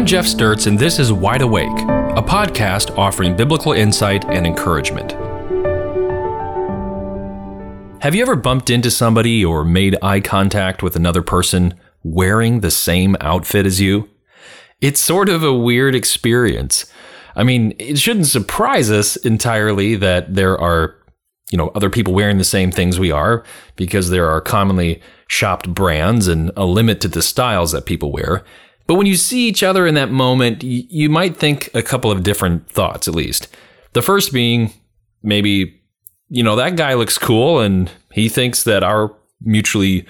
I'm Jeff Sturtz, and this is Wide Awake, a podcast offering biblical insight and encouragement. Have you ever bumped into somebody or made eye contact with another person wearing the same outfit as you? It's sort of a weird experience. I mean, it shouldn't surprise us entirely that there are, you know, other people wearing the same things we are because there are commonly shopped brands and a limit to the styles that people wear. But when you see each other in that moment, you might think a couple of different thoughts at least. The first being maybe, you know, that guy looks cool and he thinks that our mutually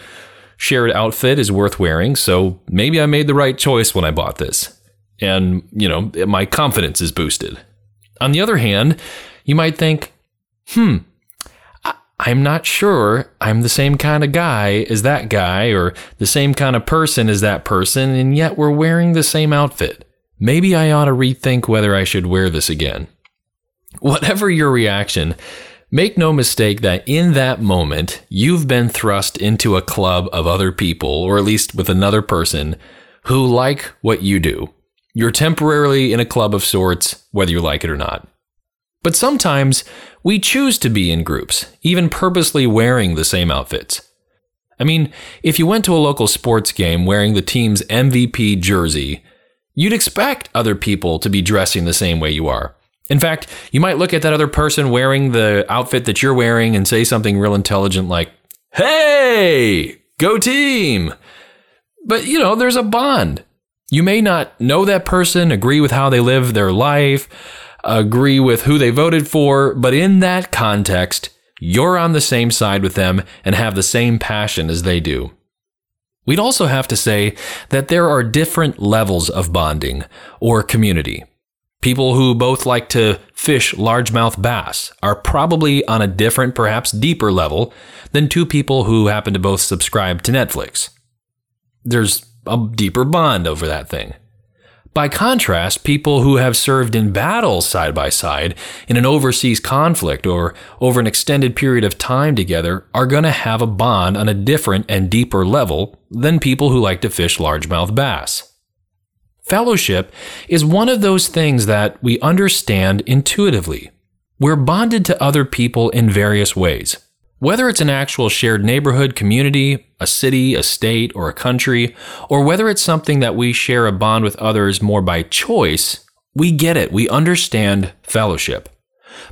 shared outfit is worth wearing. So maybe I made the right choice when I bought this. And, you know, my confidence is boosted. On the other hand, you might think, hmm, I'm not sure I'm the same kind of guy as that guy or the same kind of person as that person, and yet we're wearing the same outfit. Maybe I ought to rethink whether I should wear this again. Whatever your reaction, make no mistake that in that moment, you've been thrust into a club of other people, or at least with another person, who like what you do. You're temporarily in a club of sorts, whether you like it or not. But sometimes we choose to be in groups, even purposely wearing the same outfits. I mean, if you went to a local sports game wearing the team's MVP jersey, you'd expect other people to be dressing the same way you are. In fact, you might look at that other person wearing the outfit that you're wearing and say something real intelligent like, Hey, go team! But you know, there's a bond. You may not know that person, agree with how they live their life, agree with who they voted for, but in that context, you're on the same side with them and have the same passion as they do. We'd also have to say that there are different levels of bonding or community. People who both like to fish largemouth bass are probably on a different, perhaps deeper level than two people who happen to both subscribe to Netflix. There's a deeper bond over that thing. By contrast, people who have served in battle side by side in an overseas conflict or over an extended period of time together are going to have a bond on a different and deeper level than people who like to fish largemouth bass. Fellowship is one of those things that we understand intuitively. We're bonded to other people in various ways. Whether it's an actual shared neighborhood, community, a city, a state, or a country, or whether it's something that we share a bond with others more by choice, we get it. We understand fellowship.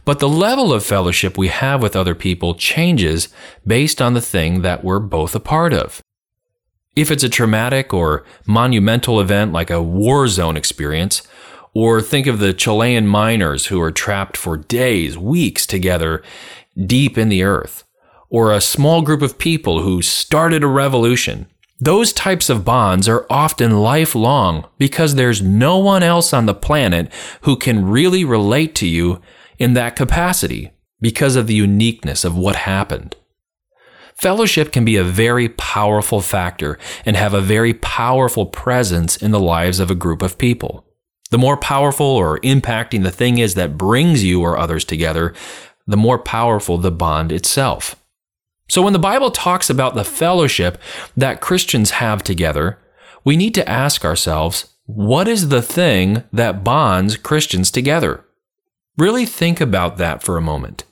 But the level of fellowship we have with other people changes based on the thing that we're both a part of. If it's a traumatic or monumental event like a war zone experience, or think of the Chilean miners who are trapped for days, weeks together deep in the earth, or a small group of people who started a revolution. Those types of bonds are often lifelong because there's no one else on the planet who can really relate to you in that capacity because of the uniqueness of what happened. Fellowship can be a very powerful factor and have a very powerful presence in the lives of a group of people. The more powerful or impacting the thing is that brings you or others together, the more powerful the bond itself. So when the Bible talks about the fellowship that Christians have together, we need to ask ourselves, what is the thing that bonds Christians together? Really think about that for a moment.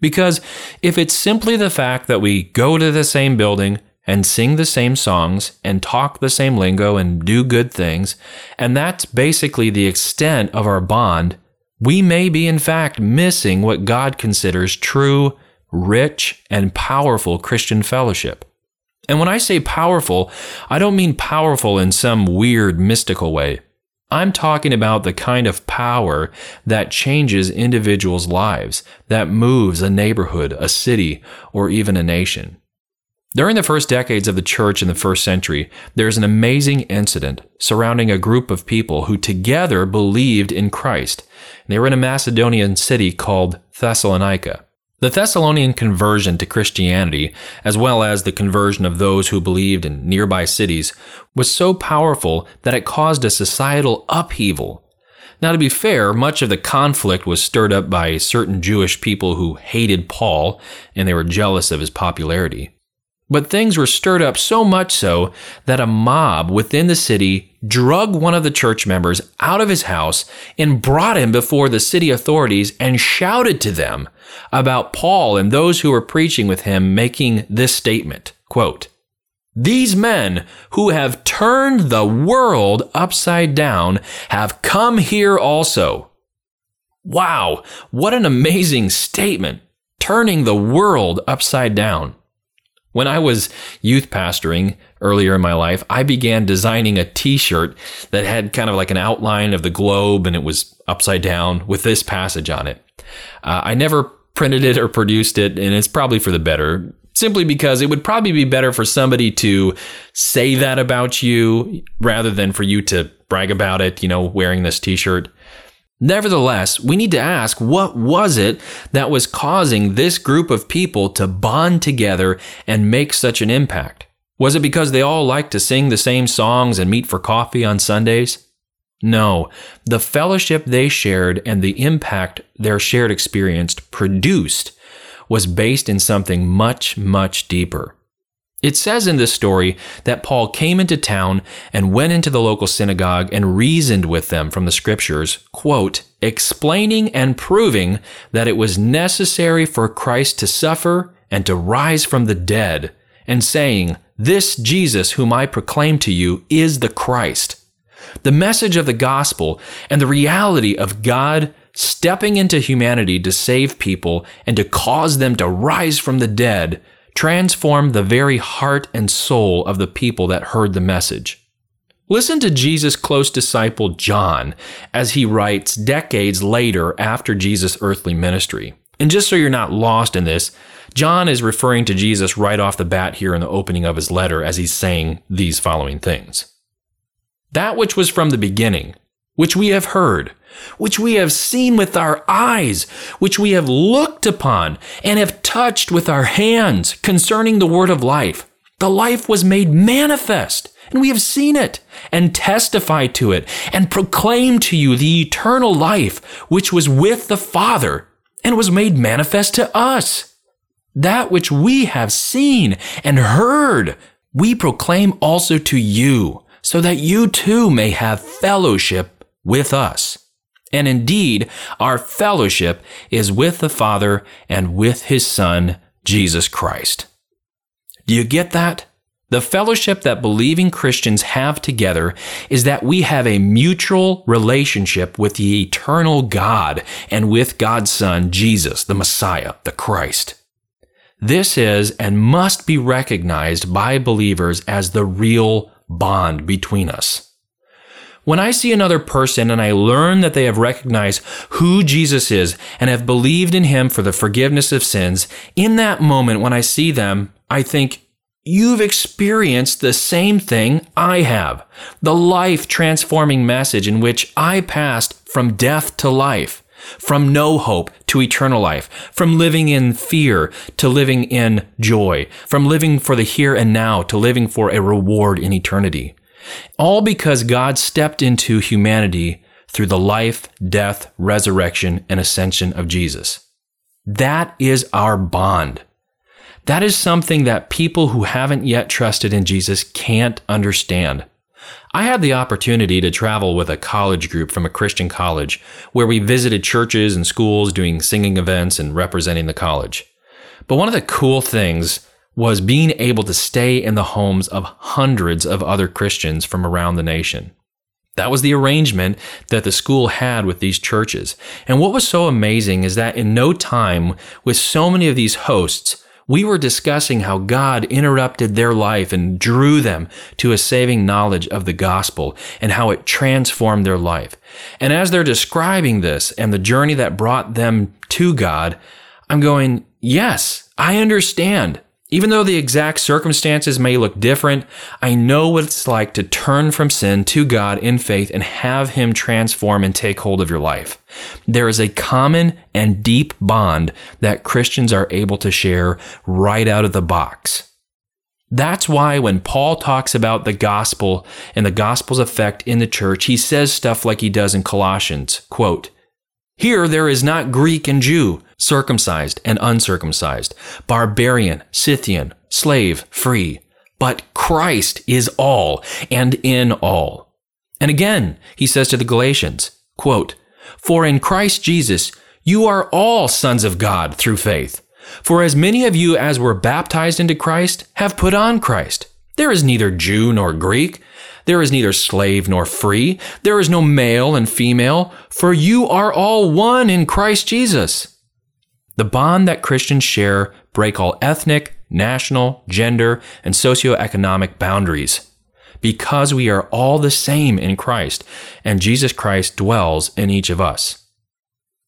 Because if it's simply the fact that we go to the same building and sing the same songs and talk the same lingo and do good things, and that's basically the extent of our bond, we may be in fact missing what God considers true rich, and powerful Christian fellowship. And when I say powerful, I don't mean powerful in some weird mystical way. I'm talking about the kind of power that changes individuals' lives, that moves a neighborhood, a city, or even a nation. During the first decades of the church in the first century, there's an amazing incident surrounding a group of people who together believed in Christ. They were in a Macedonian city called Thessalonica. The Thessalonian conversion to Christianity, as well as the conversion of those who believed in nearby cities, was so powerful that it caused a societal upheaval. Now, to be fair, much of the conflict was stirred up by certain Jewish people who hated Paul and they were jealous of his popularity. But things were stirred up so much so that a mob within the city drug one of the church members out of his house and brought him before the city authorities and shouted to them about Paul and those who were preaching with him making this statement, quote, these men who have turned the world upside down have come here also. Wow, what an amazing statement! Turning the world upside down. When I was youth pastoring earlier in my life, I began designing a t shirt that had kind of like an outline of the globe and it was upside down with this passage on it. Uh, I never printed it or produced it, and it's probably for the better, simply because it would probably be better for somebody to say that about you rather than for you to brag about it, you know, wearing this t shirt. Nevertheless, we need to ask what was it that was causing this group of people to bond together and make such an impact? Was it because they all liked to sing the same songs and meet for coffee on Sundays? No, the fellowship they shared and the impact their shared experience produced was based in something much, much deeper. It says in this story that Paul came into town and went into the local synagogue and reasoned with them from the scriptures, quote, explaining and proving that it was necessary for Christ to suffer and to rise from the dead, and saying, This Jesus whom I proclaim to you is the Christ. The message of the gospel and the reality of God stepping into humanity to save people and to cause them to rise from the dead transformed the very heart and soul of the people that heard the message. Listen to Jesus' close disciple John as he writes decades later after Jesus' earthly ministry. And just so you're not lost in this, John is referring to Jesus right off the bat here in the opening of his letter as he's saying these following things. That which was from the beginning, which we have heard, which we have seen with our eyes, which we have looked upon and have touched with our hands concerning the word of life. The life was made manifest, and we have seen it, and testified to it, and proclaimed to you the eternal life which was with the Father, and was made manifest to us. That which we have seen and heard, we proclaim also to you, so that you too may have fellowship with us. And indeed, our fellowship is with the Father and with His Son, Jesus Christ. Do you get that? The fellowship that believing Christians have together is that we have a mutual relationship with the eternal God and with God's Son, Jesus, the Messiah, the Christ. This is and must be recognized by believers as the real bond between us. When I see another person and I learn that they have recognized who Jesus is and have believed in him for the forgiveness of sins, in that moment when I see them, I think, You've experienced the same thing I have. The life transforming message in which I passed from death to life, from no hope to eternal life, from living in fear to living in joy, from living for the here and now to living for a reward in eternity. All because God stepped into humanity through the life, death, resurrection, and ascension of Jesus. That is our bond. That is something that people who haven't yet trusted in Jesus can't understand. I had the opportunity to travel with a college group from a Christian college where we visited churches and schools doing singing events and representing the college. But one of the cool things was being able to stay in the homes of hundreds of other Christians from around the nation. That was the arrangement that the school had with these churches. And what was so amazing is that in no time, with so many of these hosts, we were discussing how God interrupted their life and drew them to a saving knowledge of the gospel and how it transformed their life. And as they're describing this and the journey that brought them to God, I'm going, yes, I understand. Even though the exact circumstances may look different, I know what it's like to turn from sin to God in faith and have Him transform and take hold of your life. There is a common and deep bond that Christians are able to share right out of the box. That's why when Paul talks about the gospel and the gospel's effect in the church, he says stuff like he does in Colossians, quote, Here there is not Greek and Jew, circumcised and uncircumcised, barbarian, Scythian, slave, free. But Christ is all and in all. And again, he says to the Galatians, quote, For in Christ Jesus you are all sons of God through faith. For as many of you as were baptized into Christ have put on Christ. There is neither Jew nor Greek. There is neither slave nor free. There is no male and female, for you are all one in Christ Jesus. The bond that Christians share break all ethnic, national, gender, and socioeconomic boundaries. Because we are all the same in Christ, and Jesus Christ dwells in each of us.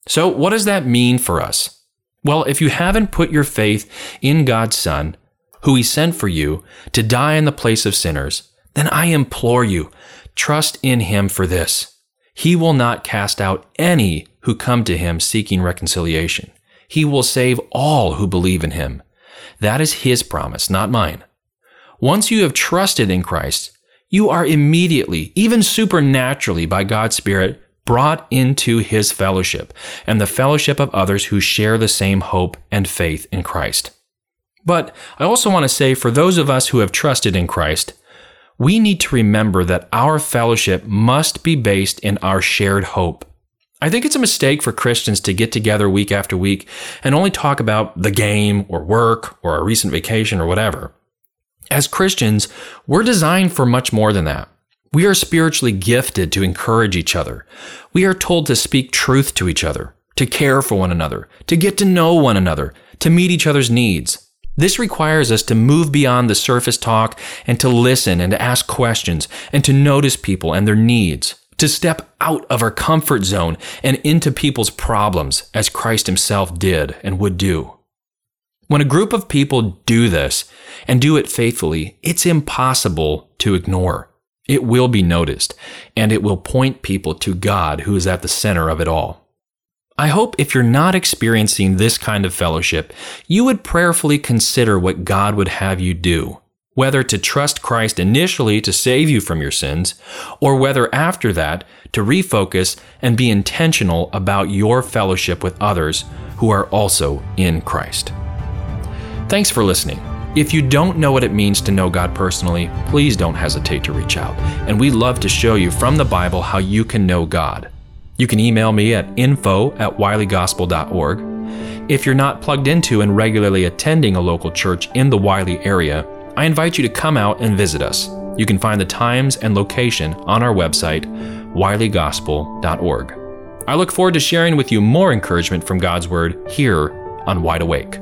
So, what does that mean for us? Well, if you haven't put your faith in God's Son, who He sent for you to die in the place of sinners, then I implore you, trust in Him for this. He will not cast out any who come to Him seeking reconciliation. He will save all who believe in Him. That is His promise, not mine. Once you have trusted in Christ, you are immediately, even supernaturally by God's Spirit, brought into his fellowship and the fellowship of others who share the same hope and faith in Christ. But I also want to say for those of us who have trusted in Christ, we need to remember that our fellowship must be based in our shared hope. I think it's a mistake for Christians to get together week after week and only talk about the game or work or a recent vacation or whatever. As Christians, we're designed for much more than that. We are spiritually gifted to encourage each other. We are told to speak truth to each other, to care for one another, to get to know one another, to meet each other's needs. This requires us to move beyond the surface talk and to listen and to ask questions and to notice people and their needs, to step out of our comfort zone and into people's problems as Christ himself did and would do. When a group of people do this and do it faithfully, it's impossible to ignore. It will be noticed, and it will point people to God who is at the center of it all. I hope if you're not experiencing this kind of fellowship, you would prayerfully consider what God would have you do, whether to trust Christ initially to save you from your sins, or whether after that to refocus and be intentional about your fellowship with others who are also in Christ. Thanks for listening. If you don't know what it means to know God personally, please don't hesitate to reach out. And we'd love to show you from the Bible how you can know God. You can email me at info at wileygospel.org. If you're not plugged into and regularly attending a local church in the Wiley area, I invite you to come out and visit us. You can find the times and location on our website, wileygospel.org. I look forward to sharing with you more encouragement from God's Word here on Wide Awake.